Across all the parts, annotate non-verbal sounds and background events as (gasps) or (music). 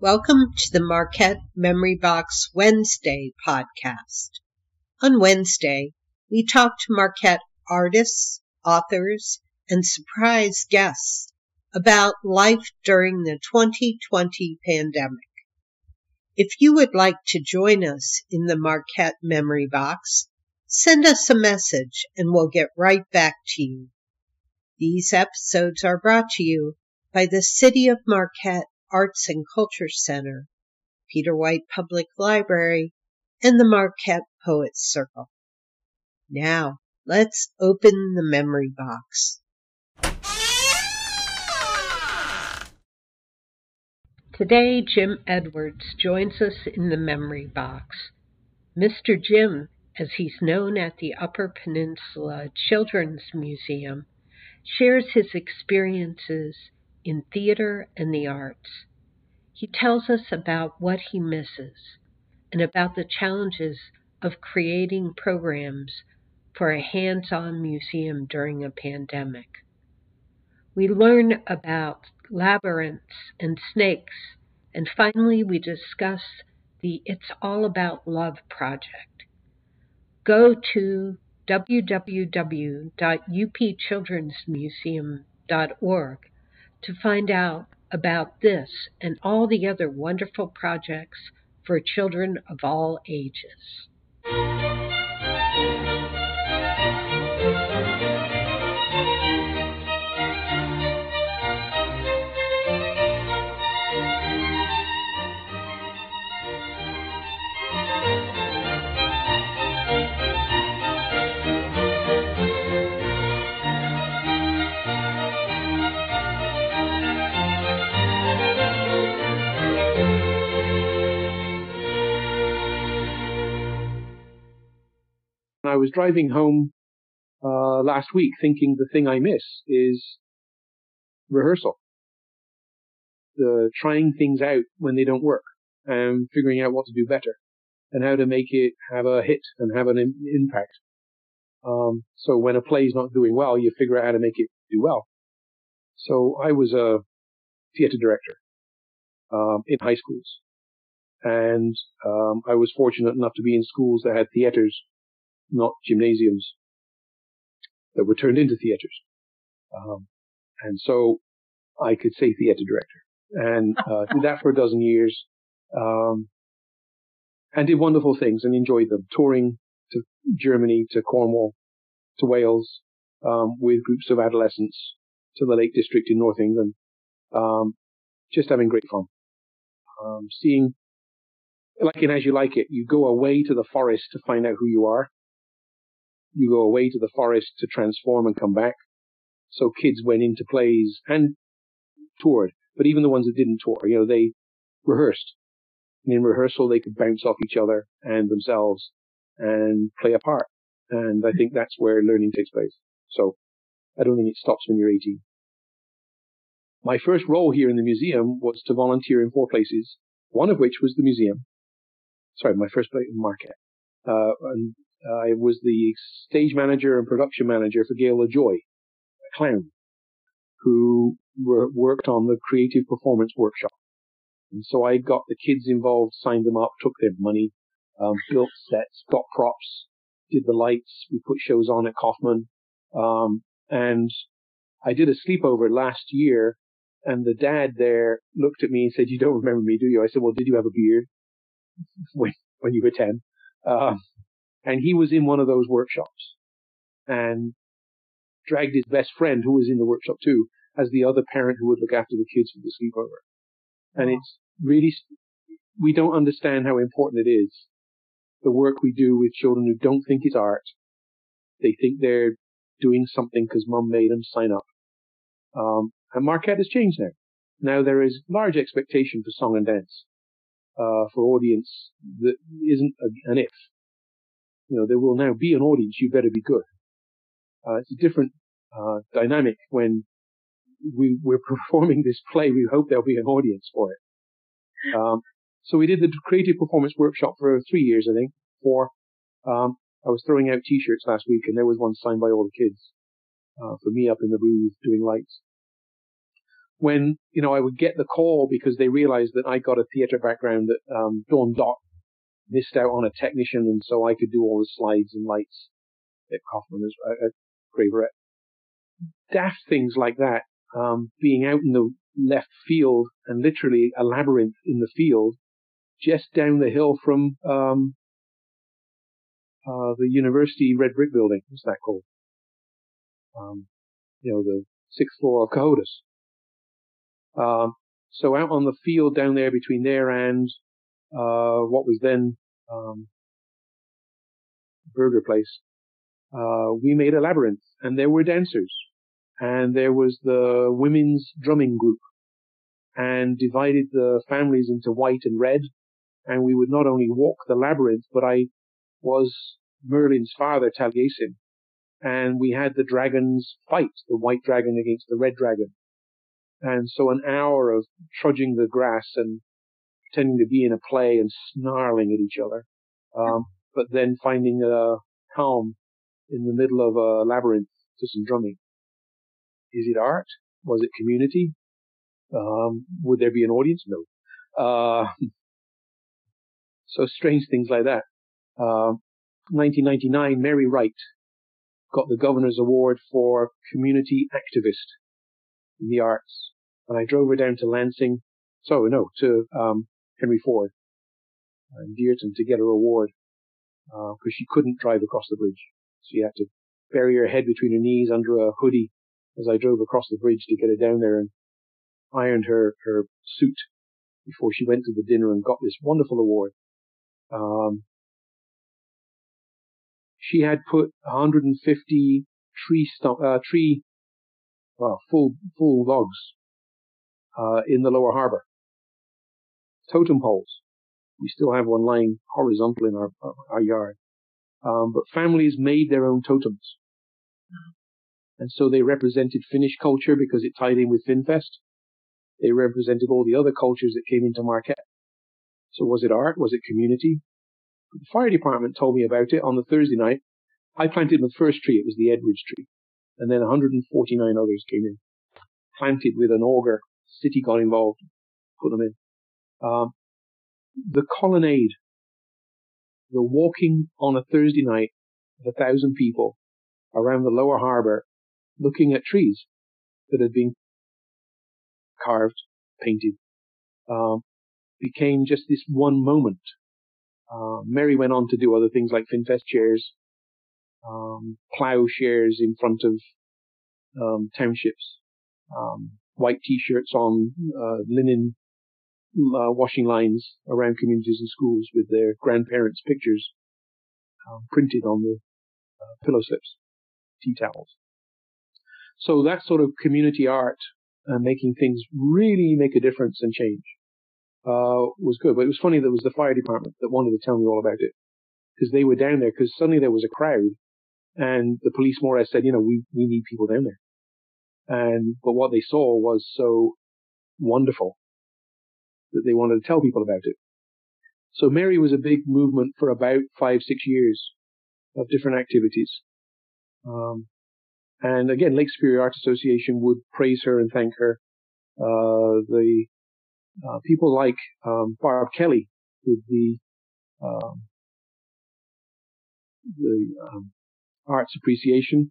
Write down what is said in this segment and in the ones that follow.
Welcome to the Marquette Memory Box Wednesday podcast. On Wednesday, we talk to Marquette artists, authors, and surprise guests about life during the 2020 pandemic. If you would like to join us in the Marquette Memory Box, send us a message and we'll get right back to you. These episodes are brought to you by the City of Marquette Arts and Culture Center, Peter White Public Library, and the Marquette Poets Circle. Now, let's open the memory box. Today, Jim Edwards joins us in the memory box. Mr. Jim, as he's known at the Upper Peninsula Children's Museum, shares his experiences in theater and the arts. He tells us about what he misses and about the challenges of creating programs for a hands on museum during a pandemic. We learn about labyrinths and snakes, and finally, we discuss the It's All About Love project. Go to www.upchildrensmuseum.org to find out about this and all the other wonderful projects for children of all ages. I was driving home uh, last week thinking the thing I miss is rehearsal. The trying things out when they don't work and figuring out what to do better and how to make it have a hit and have an impact. Um, so when a play is not doing well, you figure out how to make it do well. So I was a theater director um, in high schools, and um, I was fortunate enough to be in schools that had theaters not gymnasiums that were turned into theaters. Um, and so I could say theater director and uh, did that for a dozen years. Um, and did wonderful things and enjoyed them, touring to Germany, to Cornwall, to Wales, um, with groups of adolescents to the Lake District in North England, um, just having great fun. Um, seeing, like in As You Like It, you go away to the forest to find out who you are you go away to the forest to transform and come back. So kids went into plays and toured, but even the ones that didn't tour, you know, they rehearsed. And in rehearsal, they could bounce off each other and themselves and play a part. And I think that's where learning takes place. So I don't think it stops when you're 18. My first role here in the museum was to volunteer in four places, one of which was the museum. Sorry, my first place in Marquette. Uh, and I was the stage manager and production manager for Gail LaJoy, a clown, who worked on the creative performance workshop. And so I got the kids involved, signed them up, took their money, um, built sets, got props, did the lights. We put shows on at Kaufman. Um, and I did a sleepover last year and the dad there looked at me and said, you don't remember me, do you? I said, well, did you have a beard (laughs) when, when you were 10? Um, and he was in one of those workshops and dragged his best friend who was in the workshop too as the other parent who would look after the kids for the sleepover. And it's really, we don't understand how important it is. The work we do with children who don't think it's art. They think they're doing something because mum made them sign up. Um, and Marquette has changed now. Now there is large expectation for song and dance, uh, for audience that isn't a, an if you know, there will now be an audience, you better be good. Uh, it's a different uh, dynamic when we, we're (laughs) performing this play. We hope there'll be an audience for it. Um, so we did the creative performance workshop for three years, I think. Four. Um, I was throwing out T-shirts last week, and there was one signed by all the kids uh, for me up in the booth doing lights. when, you know, I would get the call because they realized that I got a theater background that, um, Dawn Dot missed out on a technician and so I could do all the slides and lights at Kaufman as, uh, at Daft things like that, um, being out in the left field and literally a labyrinth in the field just down the hill from, um, uh, the university red brick building. What's that called? Um, you know, the sixth floor of Cohodes. Um, so out on the field down there between there and uh, what was then um, Burger Place, uh, we made a labyrinth, and there were dancers, and there was the women's drumming group, and divided the families into white and red, and we would not only walk the labyrinth, but I was Merlin's father, Taliesin, and we had the dragons fight, the white dragon against the red dragon. And so an hour of trudging the grass and pretending to be in a play and snarling at each other, um, but then finding a calm in the middle of a labyrinth to some drumming. Is it art? Was it community? Um, would there be an audience? No. Uh, (laughs) so strange things like that. Uh, 1999, Mary Wright got the Governor's Award for Community Activist in the Arts. And I drove her down to Lansing, so no, to um, Henry Ford and Dearborn to get her award because uh, she couldn't drive across the bridge. She had to bury her head between her knees under a hoodie as I drove across the bridge to get her down there and ironed her, her suit before she went to the dinner and got this wonderful award. Um, she had put 150 tree stump, uh, tree, well, full, full logs, uh, in the lower harbor. Totem poles. We still have one lying horizontal in our, our yard. Um, but families made their own totems. And so they represented Finnish culture because it tied in with FinnFest. They represented all the other cultures that came into Marquette. So was it art? Was it community? The fire department told me about it on the Thursday night. I planted the first tree. It was the Edwards tree. And then 149 others came in. Planted with an auger. City got involved. Put them in. Um, the colonnade. The walking on a Thursday night of a thousand people around the lower harbor looking at trees that had been carved, painted, um, became just this one moment uh, Mary went on to do other things like FinnFest chairs, um, plowshares in front of um, townships, um, white T-shirts on uh, linen uh, washing lines around communities and schools with their grandparents' pictures um, printed on the uh, pillow slips, tea towels. So that sort of community art, uh, making things really make a difference and change uh, was good. But it was funny that it was the fire department that wanted to tell me all about it because they were down there because suddenly there was a crowd and the police more or less said, you know, we, we need people down there. And, but what they saw was so wonderful that they wanted to tell people about it. So Mary was a big movement for about five, six years of different activities. Um, and again, Lake Superior Arts Association would praise her and thank her. Uh, the uh, people like um, Barb Kelly with the um, the um, Arts Appreciation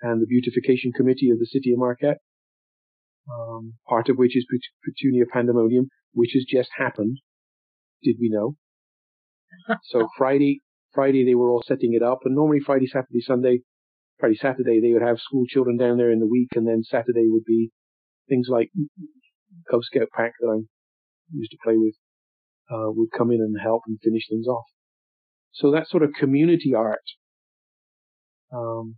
and the Beautification Committee of the City of Marquette, um, part of which is Petunia Pandemonium, which has just happened. Did we know? (laughs) so Friday, Friday they were all setting it up, and normally Friday, Saturday, Sunday, Friday, Saturday they would have school children down there in the week, and then Saturday would be things like Cub Scout pack that I used to play with uh, would come in and help and finish things off. So that sort of community art um,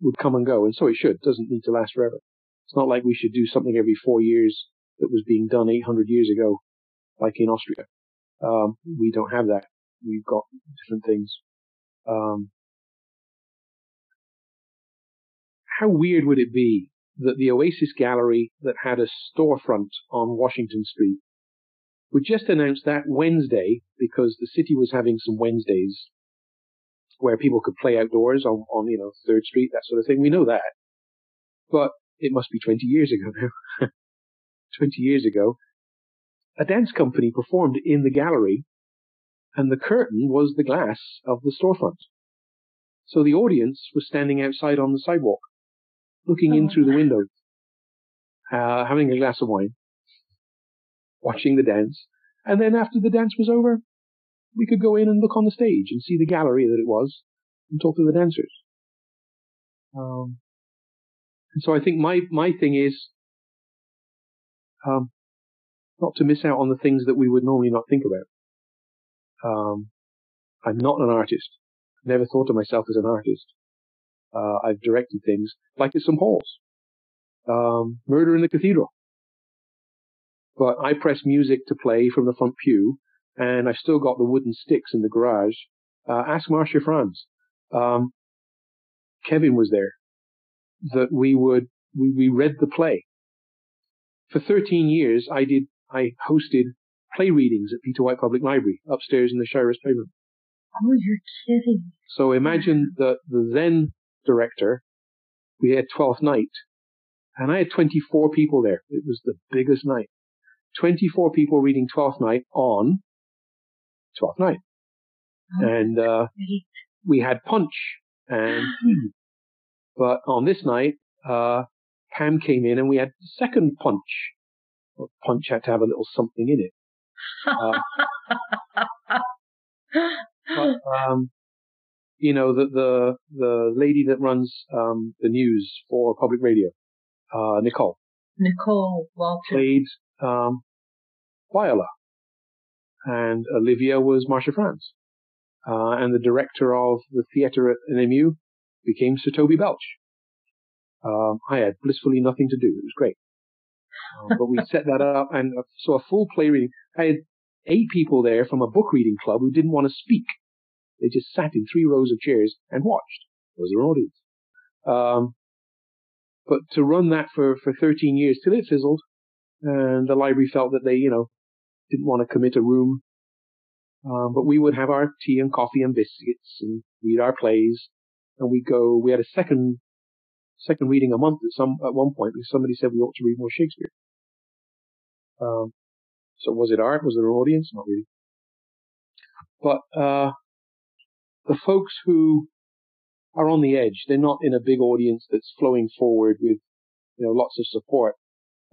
would come and go, and so it should. It doesn't need to last forever. It's not like we should do something every four years that was being done 800 years ago, like in Austria. Um, we don't have that. We've got different things. Um, how weird would it be that the Oasis Gallery that had a storefront on Washington Street would just announce that Wednesday because the city was having some Wednesdays where people could play outdoors on, on, you know, Third Street, that sort of thing. We know that. But it must be 20 years ago now. (laughs) 20 years ago, a dance company performed in the gallery and the curtain was the glass of the storefront. So the audience was standing outside on the sidewalk, looking in through the windows, uh, having a glass of wine, watching the dance, and then after the dance was over, we could go in and look on the stage and see the gallery that it was and talk to the dancers. Um, and so I think my, my thing is, um, not to miss out on the things that we would normally not think about. Um, I'm not an artist. I've never thought of myself as an artist. Uh, I've directed things like at St. Paul's, um, Murder in the Cathedral. But I press music to play from the front pew, and I've still got the wooden sticks in the garage. Uh, ask Marcia Franz. Um, Kevin was there. That we would we, we read the play. For 13 years, I did I hosted play readings at Peter White Public Library upstairs in the Shiras Playroom. Oh, you're kidding. So imagine the, the then director, we had 12th night, and I had 24 people there. It was the biggest night. 24 people reading 12th night on 12th night. Oh, and uh, we had punch and (gasps) (clears throat) but on this night, uh, Pam came in and we had the second punch. Well, punch had to have a little something in it. Uh, but, (laughs) um, you know, the, the, the lady that runs, um, the news for public radio, uh, Nicole. Nicole Walter. Played, um, Viola. And Olivia was Marcia Franz. Uh, and the director of the theatre at NMU became Sir Toby Belch. Um, I had blissfully nothing to do. It was great. Um, but we set that up and so a full play reading. I had eight people there from a book reading club who didn't want to speak. They just sat in three rows of chairs and watched. It was their audience. Um, but to run that for, for 13 years till it fizzled, and the library felt that they, you know, didn't want to commit a room. Um, but we would have our tea and coffee and biscuits and read our plays, and we go. We had a second second reading a month at some at one point because somebody said we ought to read more Shakespeare. Um, so was it art? Was there an audience? Not really. But uh, the folks who are on the edge, they're not in a big audience that's flowing forward with you know lots of support.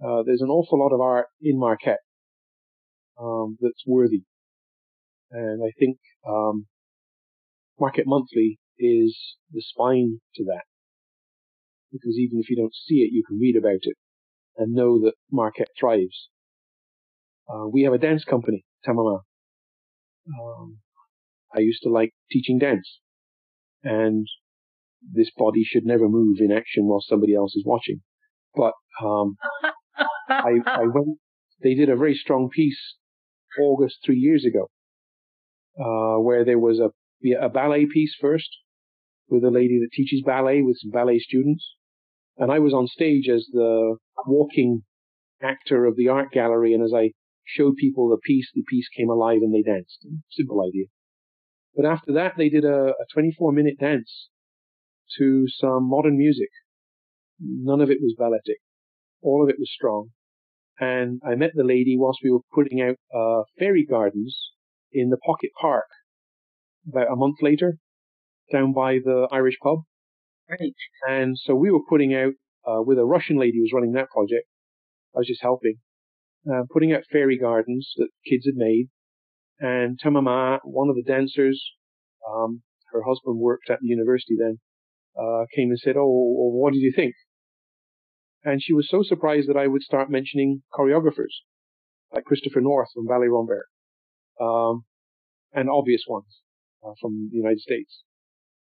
Uh, there's an awful lot of art in Marquette um, that's worthy, and I think um, Marquette Monthly is the spine to that. Because even if you don't see it, you can read about it and know that Marquette thrives. Uh, we have a dance company, Tamama. Um, I used to like teaching dance, and this body should never move in action while somebody else is watching. But um, (laughs) I, I went. They did a very strong piece August three years ago, uh, where there was a a ballet piece first with a lady that teaches ballet with some ballet students, and I was on stage as the walking actor of the art gallery, and as I showed people the piece, the piece came alive and they danced. Simple idea. But after that, they did a, a 24 minute dance to some modern music. None of it was balletic. All of it was strong. And I met the lady whilst we were putting out uh, fairy gardens in the Pocket Park about a month later down by the Irish pub. Right. And so we were putting out uh, with a Russian lady who was running that project. I was just helping uh, putting out fairy gardens that kids had made. And Tamama, one of the dancers, um, her husband worked at the university then, uh, came and said, "Oh, what did you think?" And she was so surprised that I would start mentioning choreographers like Christopher North from Ballet Rambert, um, and obvious ones uh, from the United States.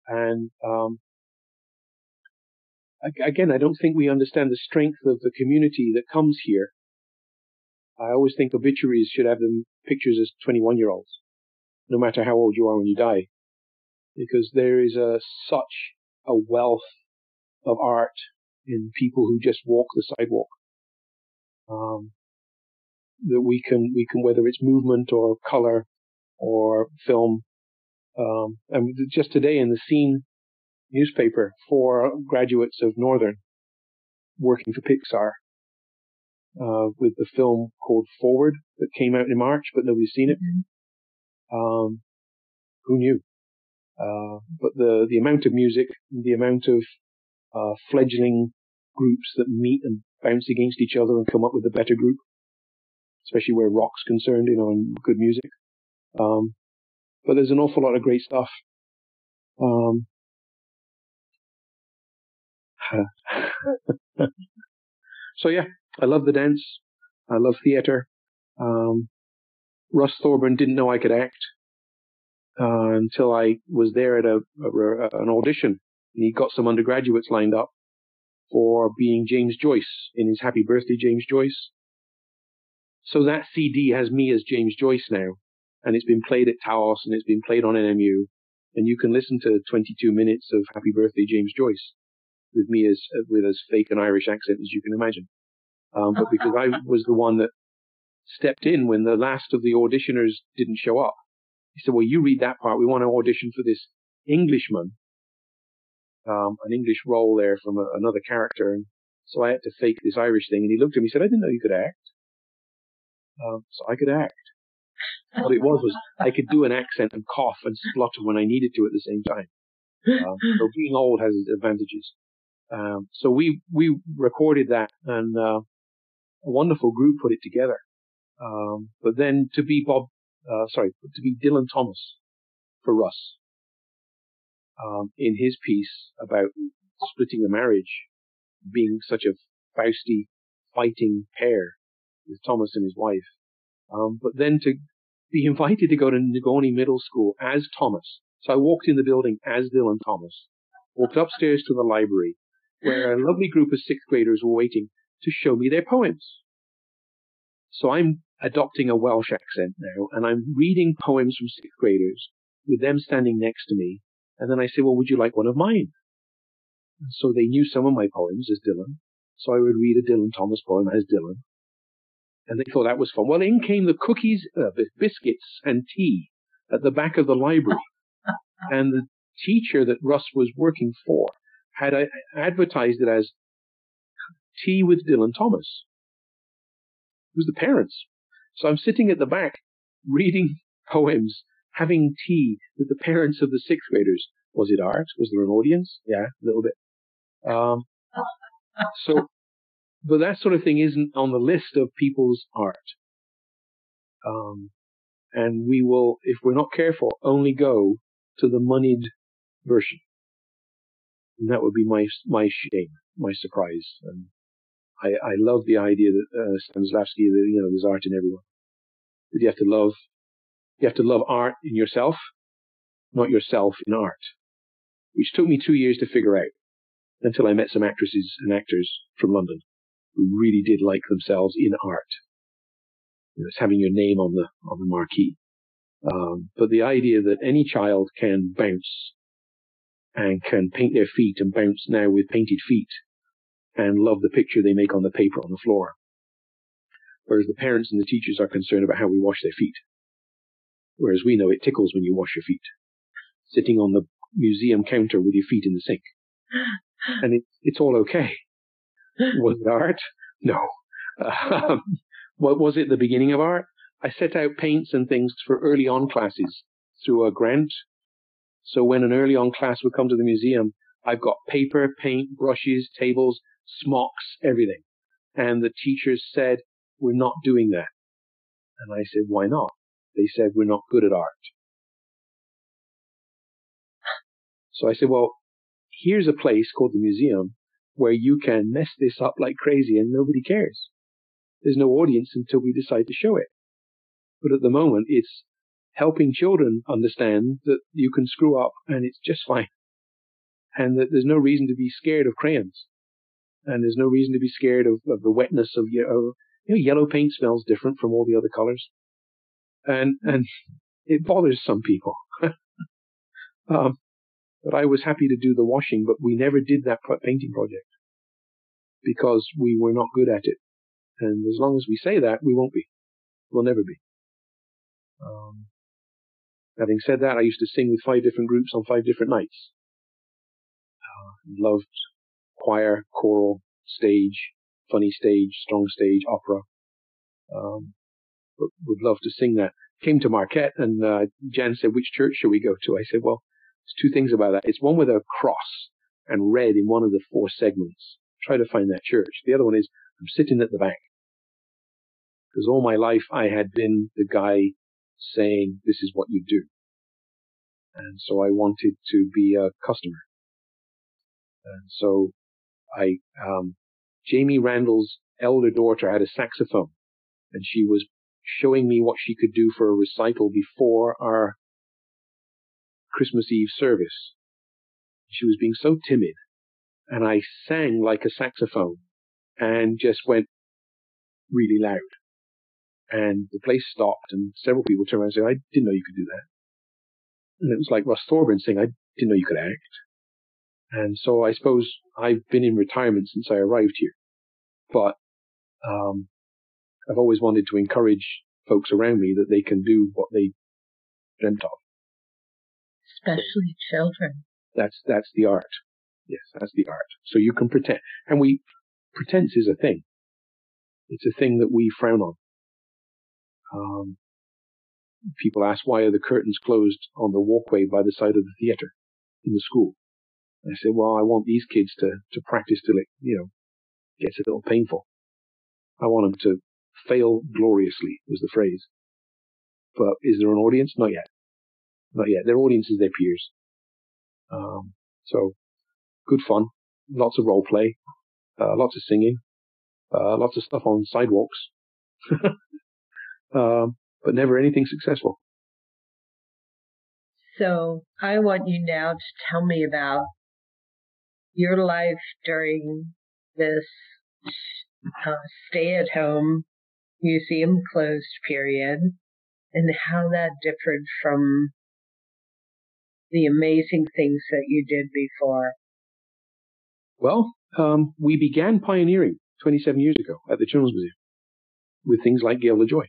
And um, again, I don't think we understand the strength of the community that comes here I always think obituaries should have them pictures as 21 year olds, no matter how old you are when you die, because there is a such a wealth of art in people who just walk the sidewalk. Um, that we can we can whether it's movement or color or film. Um, and just today in the scene newspaper, for graduates of Northern working for Pixar uh, with the film called Forward that came out in March, but nobody's seen it. Mm-hmm. Um, who knew? Uh, but the the amount of music, the amount of uh, fledgling groups that meet and bounce against each other and come up with a better group, especially where rock's concerned, you know, and good music. Um, but there's an awful lot of great stuff. Um, (laughs) so yeah, I love the dance. I love theater. Um, Russ Thorburn didn't know I could act uh, until I was there at a, a, an audition, and he got some undergraduates lined up for being James Joyce in his Happy Birthday, James Joyce. So that CD has me as James Joyce now, and it's been played at Taos and it's been played on NMU, and you can listen to 22 minutes of Happy Birthday, James Joyce with me as with as fake an Irish accent as you can imagine. Um, but because I (laughs) was the one that stepped in when the last of the auditioners didn't show up, he said, "Well, you read that part. We want to audition for this Englishman, um, an English role there from a, another character." And so I had to fake this Irish thing. And he looked at me and said, "I didn't know you could act." Um, so I could act. What it was was I could do an accent and cough and splutter when I needed to at the same time. Um, so being old has its advantages. Um, so we we recorded that, and uh, a wonderful group put it together. Um, but then to be Bob, uh, sorry, to be Dylan Thomas for Russ um, in his piece about splitting a marriage, being such a feisty, fighting pair with Thomas and his wife. Um, but then to be invited to go to Negaunee Middle School as Thomas. So I walked in the building as Dylan Thomas, walked upstairs to the library, where a lovely group of sixth graders were waiting to show me their poems. So I'm adopting a Welsh accent now, and I'm reading poems from sixth graders with them standing next to me. And then I say, well, would you like one of mine? And so they knew some of my poems as Dylan. So I would read a Dylan Thomas poem as Dylan. And they thought that was fun. Well, in came the cookies, uh, biscuits and tea at the back of the library. (laughs) and the teacher that Russ was working for had I advertised it as tea with Dylan Thomas. It was the parents. So I'm sitting at the back reading (laughs) poems, having tea with the parents of the sixth graders. Was it art? Was there an audience? Yeah, a little bit. Um, so, but that sort of thing isn't on the list of people's art. Um, and we will, if we're not careful, only go to the moneyed version. And that would be my my shame, my surprise. And I, I love the idea that uh, Stanislavski, that you know, there's art in everyone. That you have to love, you have to love art in yourself, not yourself in art, which took me two years to figure out until I met some actresses and actors from London who really did like themselves in art. It's having your name on the on the marquee. Um, but the idea that any child can bounce and can paint their feet and bounce now with painted feet and love the picture they make on the paper on the floor. Whereas the parents and the teachers are concerned about how we wash their feet. Whereas we know it tickles when you wash your feet. Sitting on the museum counter with your feet in the sink. And it, it's all okay. Was it art? No. Um, what was it the beginning of art? I set out paints and things for early on classes through a grant so when an early on class would come to the museum, I've got paper, paint, brushes, tables, smocks, everything. And the teachers said, we're not doing that. And I said, why not? They said, we're not good at art. So I said, well, here's a place called the museum where you can mess this up like crazy and nobody cares. There's no audience until we decide to show it. But at the moment, it's helping children understand that you can screw up and it's just fine. And that there's no reason to be scared of crayons. And there's no reason to be scared of, of the wetness of yellow. You know, yellow paint smells different from all the other colors. And, and it bothers some people. (laughs) um, but I was happy to do the washing, but we never did that painting project because we were not good at it. And as long as we say that, we won't be. We'll never be. Um, Having said that, I used to sing with five different groups on five different nights. Uh, loved choir, choral, stage, funny stage, strong stage, opera. Um, would love to sing that. Came to Marquette and uh, Jan said, which church should we go to? I said, well, there's two things about that. It's one with a cross and red in one of the four segments. Try to find that church. The other one is I'm sitting at the back. Because all my life I had been the guy saying, this is what you do. And so I wanted to be a customer. And so I, um, Jamie Randall's elder daughter had a saxophone and she was showing me what she could do for a recital before our Christmas Eve service. She was being so timid and I sang like a saxophone and just went really loud. And the place stopped and several people turned around and said, I didn't know you could do that. And it was like Russ Thorburn saying, I didn't know you could act. And so I suppose I've been in retirement since I arrived here. But um, I've always wanted to encourage folks around me that they can do what they dreamt of. Especially children. That's that's the art. Yes, that's the art. So you can pretend, and we pretense is a thing. It's a thing that we frown on. Um, people ask why are the curtains closed on the walkway by the side of the theater in the school. I say, well, I want these kids to to practice till it, you know, gets a little painful. I want them to fail gloriously was the phrase. But is there an audience? Not yet. Not yet. Their audience is their peers. Um, so good fun, lots of role play, uh, lots of singing, uh, lots of stuff on sidewalks, (laughs) um, but never anything successful. So I want you now to tell me about your life during this uh, stay at home museum closed period and how that differed from the amazing things that you did before. Well, um, we began pioneering 27 years ago at the Children's Museum with things like Gail LaJoy.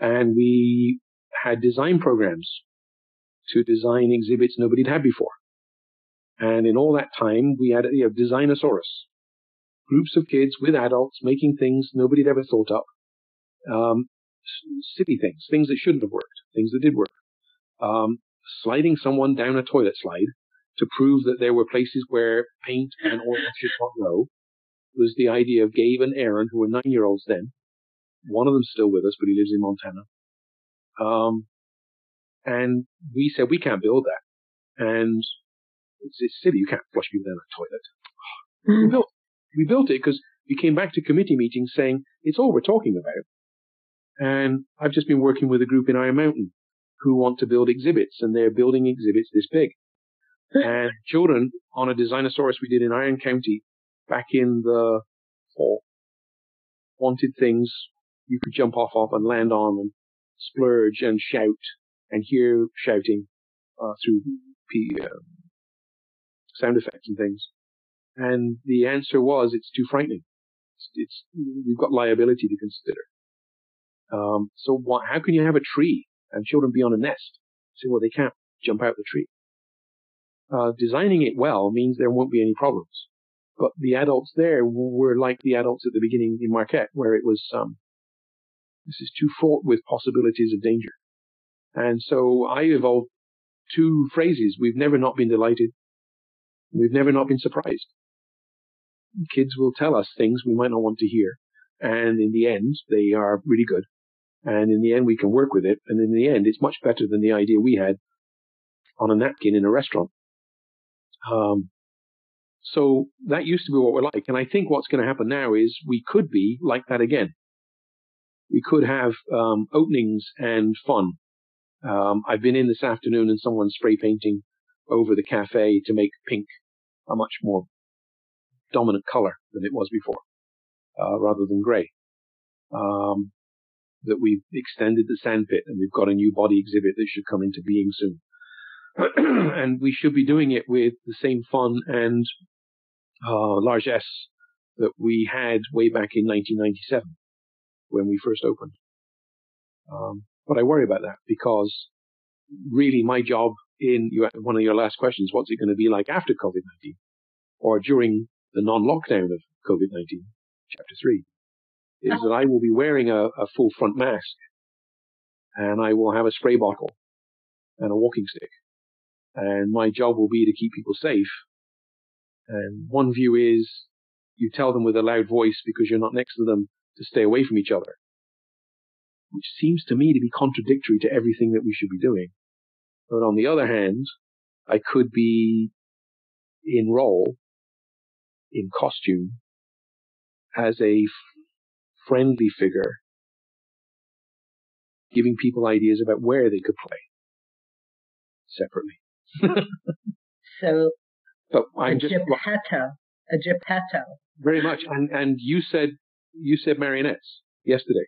And we had design programs to design exhibits nobody'd had before. And in all that time, we had you know, Designosaurus, groups of kids with adults making things nobody'd ever thought up. Um, silly things, things that shouldn't have worked, things that did work. Um, sliding someone down a toilet slide to prove that there were places where paint and oil should not go was the idea of Gabe and Aaron, who were nine year olds then. One of them's still with us, but he lives in Montana. Um, and we said, we can't build that. And it's, it's silly. You can't flush people down a toilet. We built, we built it because we came back to committee meetings saying, it's all we're talking about. And I've just been working with a group in Iron Mountain who want to build exhibits and they're building exhibits this big. (laughs) and children on a Designosaurus we did in Iron County back in the fall wanted things you could jump off of and land on and splurge and shout and hear shouting uh, through P, uh, sound effects and things. And the answer was, it's too frightening. It's, it's we've got liability to consider. Um, so what, how can you have a tree and children be on a nest? Say, well, they can't jump out the tree. Uh, designing it well means there won't be any problems. But the adults there were like the adults at the beginning in Marquette, where it was, um, this is too fraught with possibilities of danger. And so I evolved two phrases. We've never not been delighted. We've never not been surprised. Kids will tell us things we might not want to hear. And in the end, they are really good. And in the end, we can work with it. And in the end, it's much better than the idea we had on a napkin in a restaurant. Um, so that used to be what we're like. And I think what's going to happen now is we could be like that again. We could have um, openings and fun. Um, I've been in this afternoon and someone's spray painting over the cafe to make pink a much more dominant color than it was before, uh, rather than gray. Um, that we've extended the sandpit and we've got a new body exhibit that should come into being soon. (clears throat) and we should be doing it with the same fun and uh, largesse that we had way back in 1997 when we first opened. Um, but I worry about that because really my job in one of your last questions, what's it going to be like after COVID-19 or during the non-lockdown of COVID-19, chapter three, is that I will be wearing a, a full front mask and I will have a spray bottle and a walking stick. And my job will be to keep people safe. And one view is you tell them with a loud voice because you're not next to them to stay away from each other, which seems to me to be contradictory to everything that we should be doing. But on the other hand, I could be in role, in costume, as a friendly figure, giving people ideas about where they could play separately. (laughs) so, but I'm just Geppetto, a Geppetto. Very much, and and you said you said marionettes yesterday,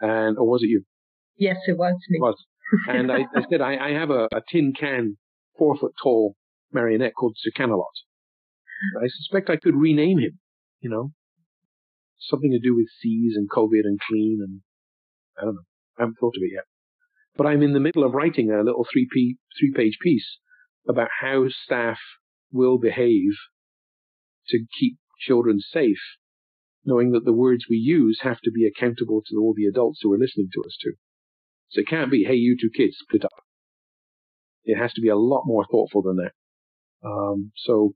and or was it you? Yes, it was me. It was. And I, I said I, I have a, a tin can, four foot tall marionette called Sir Canalot. I suspect I could rename him. You know, something to do with seas and COVID and clean and I don't know. I haven't thought of it yet. But I'm in the middle of writing a little three p three page piece about how staff will behave to keep children safe, knowing that the words we use have to be accountable to all the adults who are listening to us too. So it can't be, hey, you two kids, split up. It has to be a lot more thoughtful than that. Um, so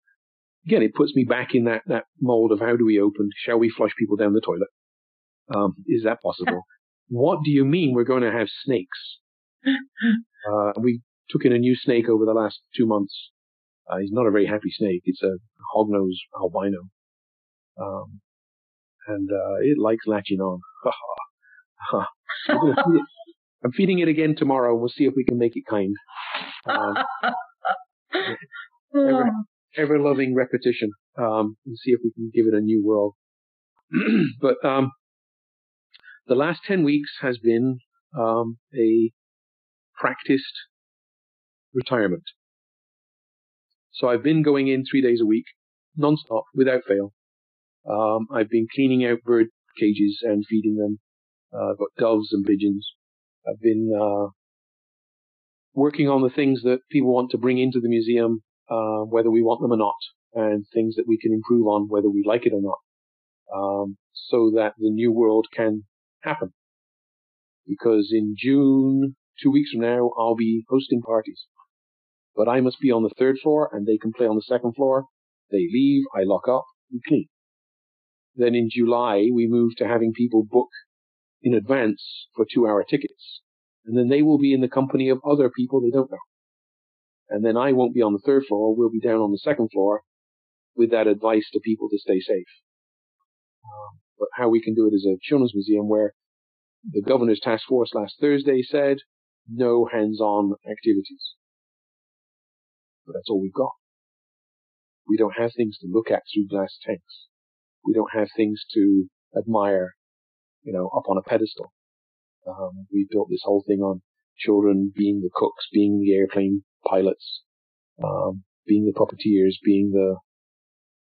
again, it puts me back in that, that mold of how do we open? Shall we flush people down the toilet? Um, is that possible? (laughs) what do you mean we're going to have snakes? (laughs) Uh, we took in a new snake over the last two months. Uh, he's not a very happy snake. It's a hognose albino. Um, and, uh, it likes latching on. (laughs) I'm feeding it again tomorrow. We'll see if we can make it kind. Um, ever, loving repetition. Um, and see if we can give it a new world. (clears throat) but um, the last ten weeks has been um, a practiced retirement. So I've been going in three days a week, non-stop, without fail. Um, I've been cleaning out bird cages and feeding them. Uh, I've got doves and pigeons. I've been uh, working on the things that people want to bring into the museum uh, whether we want them or not, and things that we can improve on whether we like it or not, um, so that the new world can happen. Because in June, two weeks from now, I'll be hosting parties. But I must be on the third floor and they can play on the second floor. They leave, I lock up, we clean. Then in July, we move to having people book in advance for two hour tickets. And then they will be in the company of other people they don't know and then I won't be on the third floor. We'll be down on the second floor with that advice to people to stay safe. Um, but how we can do it is a children's museum where the governor's task force last Thursday said no hands-on activities. But that's all we've got. We don't have things to look at through glass tanks. We don't have things to admire, you know, up on a pedestal. Um, we built this whole thing on children being the cooks, being the airplane pilots, um, being the puppeteers, being the,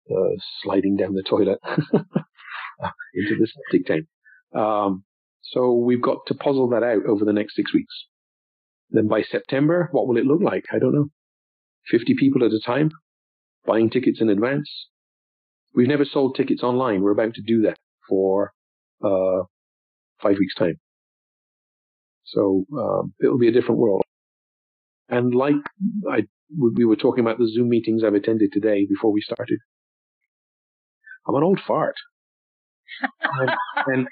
the sliding down the toilet (laughs) into the septic tank. Um, so we've got to puzzle that out over the next six weeks. Then by September, what will it look like? I don't know. 50 people at a time, buying tickets in advance. We've never sold tickets online. We're about to do that for uh, five weeks' time. So um, it'll be a different world. And like I, we were talking about the Zoom meetings I've attended today before we started, I'm an old fart. and, and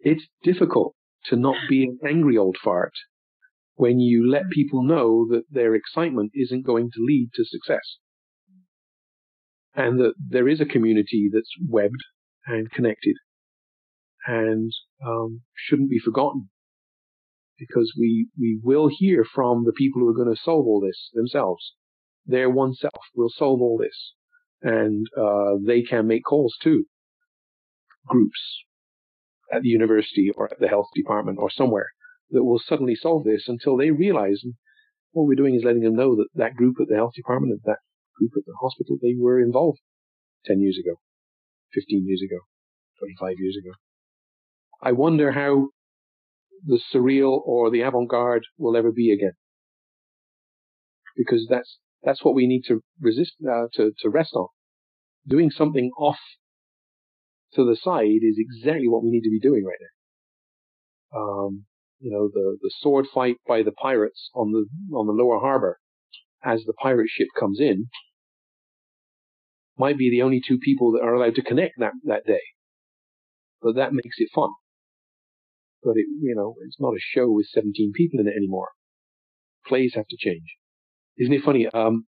it's difficult to not be an angry old fart when you let people know that their excitement isn't going to lead to success. And that there is a community that's webbed and connected and um, shouldn't be forgotten because we, we will hear from the people who are going to solve all this themselves. Their oneself will solve all this. And uh, they can make calls to groups at the university or at the health department or somewhere that will suddenly solve this until they realize what we're doing is letting them know that that group at the health department and that group at the hospital, they were involved 10 years ago, 15 years ago, 25 years ago. I wonder how the surreal or the avant-garde will ever be again. Because that's, that's what we need to resist, uh, to, to rest on. doing something off to the side is exactly what we need to be doing right now. Um, you know, the, the sword fight by the pirates on the, on the lower harbor as the pirate ship comes in might be the only two people that are allowed to connect that, that day. But that makes it fun. But it, you know, it's not a show with 17 people in it anymore. Plays have to change. Isn't it funny? Um,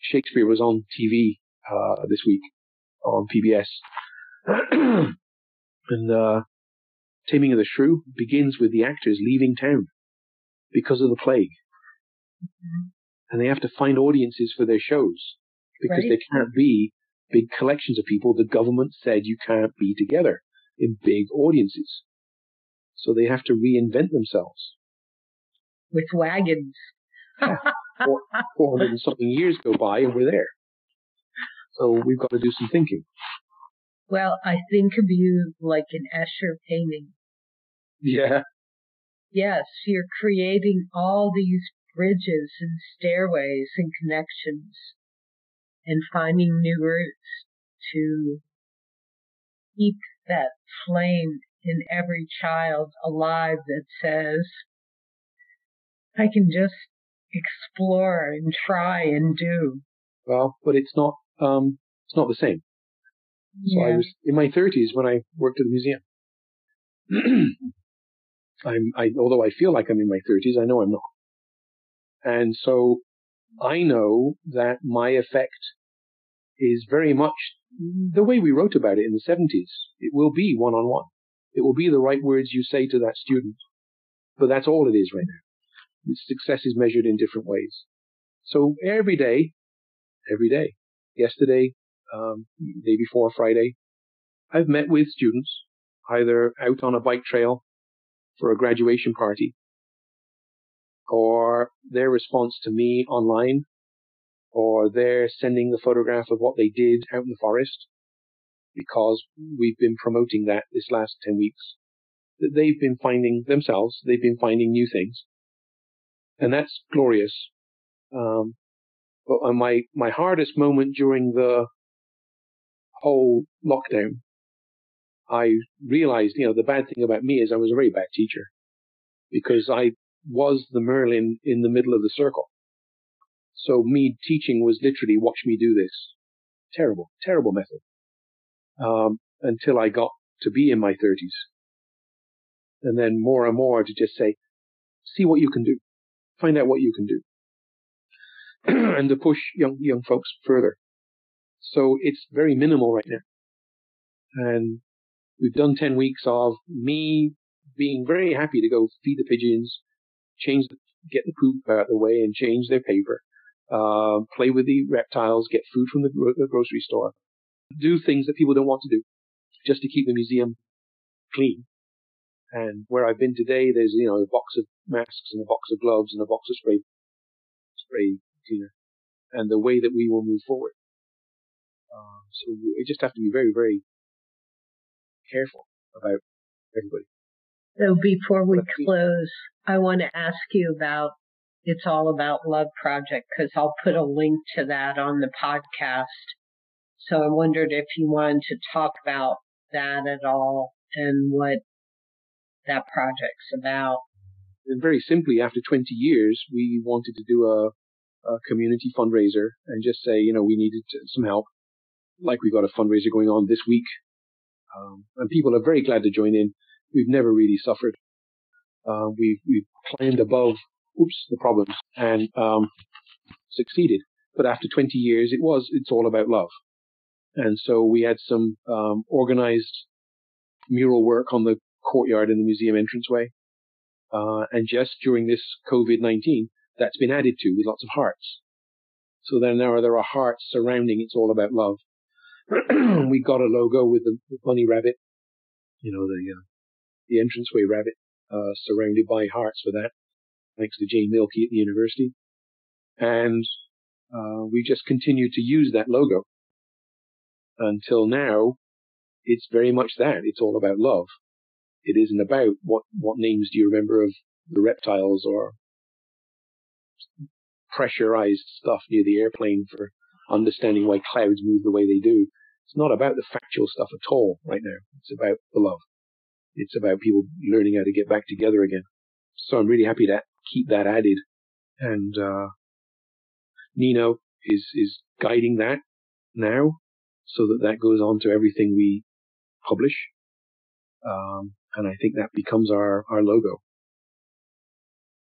Shakespeare was on TV, uh, this week on PBS. (clears throat) and, uh, Taming of the Shrew begins with the actors leaving town because of the plague. Mm-hmm. And they have to find audiences for their shows because right. they can't be big collections of people. The government said you can't be together in big audiences. So they have to reinvent themselves. With wagons. (laughs) yeah. 400 and something years go by and we're there. So we've got to do some thinking. Well, I think of you like an Escher painting. Yeah. Yes, you're creating all these bridges and stairways and connections and finding new routes to keep that flame in every child alive that says, I can just explore and try and do. Well, but it's not, um, it's not the same. So yeah. I was in my thirties when I worked at the museum. (clears throat) I'm, I, although I feel like I'm in my thirties, I know I'm not. And so I know that my effect is very much the way we wrote about it in the 70s. It will be one on one. It will be the right words you say to that student. But that's all it is right now. Success is measured in different ways. So every day, every day, yesterday, um, day before Friday, I've met with students either out on a bike trail for a graduation party or their response to me online or they're sending the photograph of what they did out in the forest because we've been promoting that this last 10 weeks. That they've been finding themselves, they've been finding new things. And that's glorious. Um, but my, my hardest moment during the whole lockdown, I realized, you know, the bad thing about me is I was a very bad teacher because I was the Merlin in the middle of the circle. So me teaching was literally watch me do this. Terrible, terrible method. Um, until I got to be in my thirties. And then more and more to just say, see what you can do. Find out what you can do. (clears throat) and to push young, young folks further. So it's very minimal right now. And we've done 10 weeks of me being very happy to go feed the pigeons, change the, get the poop out of the way and change their paper uh, play with the reptiles, get food from the, gro- the grocery store, do things that people don't want to do just to keep the museum clean. And where I've been today, there's, you know, a box of masks and a box of gloves and a box of spray, spray cleaner and the way that we will move forward. Uh, so we just have to be very, very careful about everybody. So before we close, I want to ask you about it's All About Love project because I'll put a link to that on the podcast. So I wondered if you wanted to talk about that at all and what that project's about. And very simply, after 20 years, we wanted to do a, a community fundraiser and just say, you know, we needed some help. Like we got a fundraiser going on this week. Um, and people are very glad to join in. We've never really suffered. Uh, we've, we've climbed above oops, the problems, and um, succeeded. But after 20 years, it was, it's all about love. And so we had some um, organized mural work on the courtyard in the museum entranceway. Uh, and just during this COVID-19, that's been added to with lots of hearts. So then now there are hearts surrounding It's All About Love. (clears throat) we got a logo with the, the bunny rabbit, you know, the, uh, the entranceway rabbit, uh, surrounded by hearts for that thanks to Jane Milkey at the university. And uh, we just continue to use that logo until now. It's very much that. It's all about love. It isn't about what, what names do you remember of the reptiles or pressurized stuff near the airplane for understanding why clouds move the way they do. It's not about the factual stuff at all right now. It's about the love. It's about people learning how to get back together again. So I'm really happy to keep that added. And uh, Nino is is guiding that now, so that that goes on to everything we publish. Um, and I think that becomes our our logo.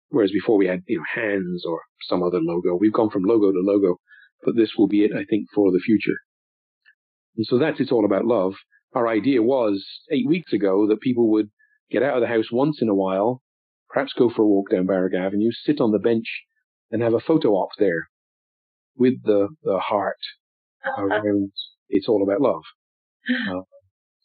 Whereas before we had you know hands or some other logo. We've gone from logo to logo, but this will be it, I think, for the future. And so that's it's all about love. Our idea was eight weeks ago that people would get out of the house once in a while, perhaps go for a walk down Barrack Avenue, sit on the bench and have a photo op there with the, the heart (laughs) around it's all about love. (sighs) Uh,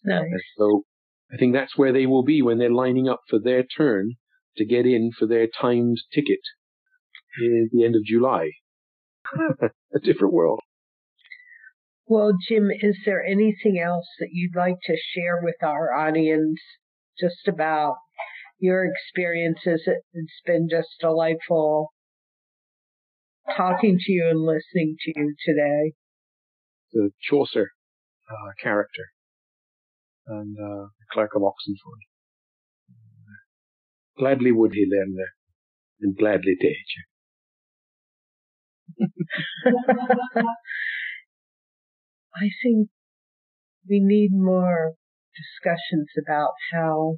nice. So I think that's where they will be when they're lining up for their turn to get in for their timed ticket in the end of July. (laughs) a different world. Well, Jim, is there anything else that you'd like to share with our audience just about your experiences? It's been just delightful talking to you and listening to you today. The Chaucer uh, character and uh, Clerk of Oxenford. Gladly would he learn there and gladly teach. (laughs) I think we need more discussions about how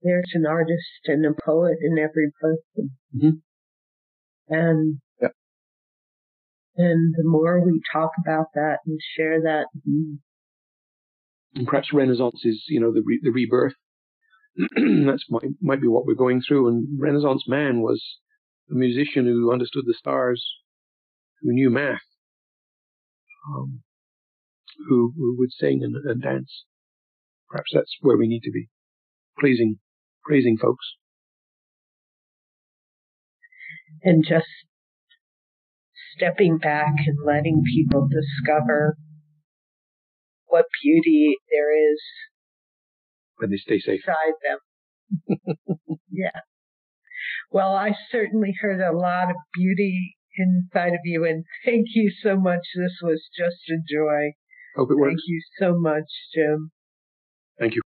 there's an artist and a poet in every person. Mm-hmm. And. And the more we talk about that and share that, and perhaps Renaissance is you know the re- the rebirth. (clears throat) That's might might be what we're going through. And Renaissance man was a musician who understood the stars, who knew math, um, who, who would sing and, and dance. Perhaps that's where we need to be, praising, praising folks. And just stepping back and letting people discover what beauty there is when they stay safe inside them. (laughs) yeah. Well, I certainly heard a lot of beauty inside of you. And thank you so much. This was just a joy. Hope it works. Thank you so much, Jim. Thank you.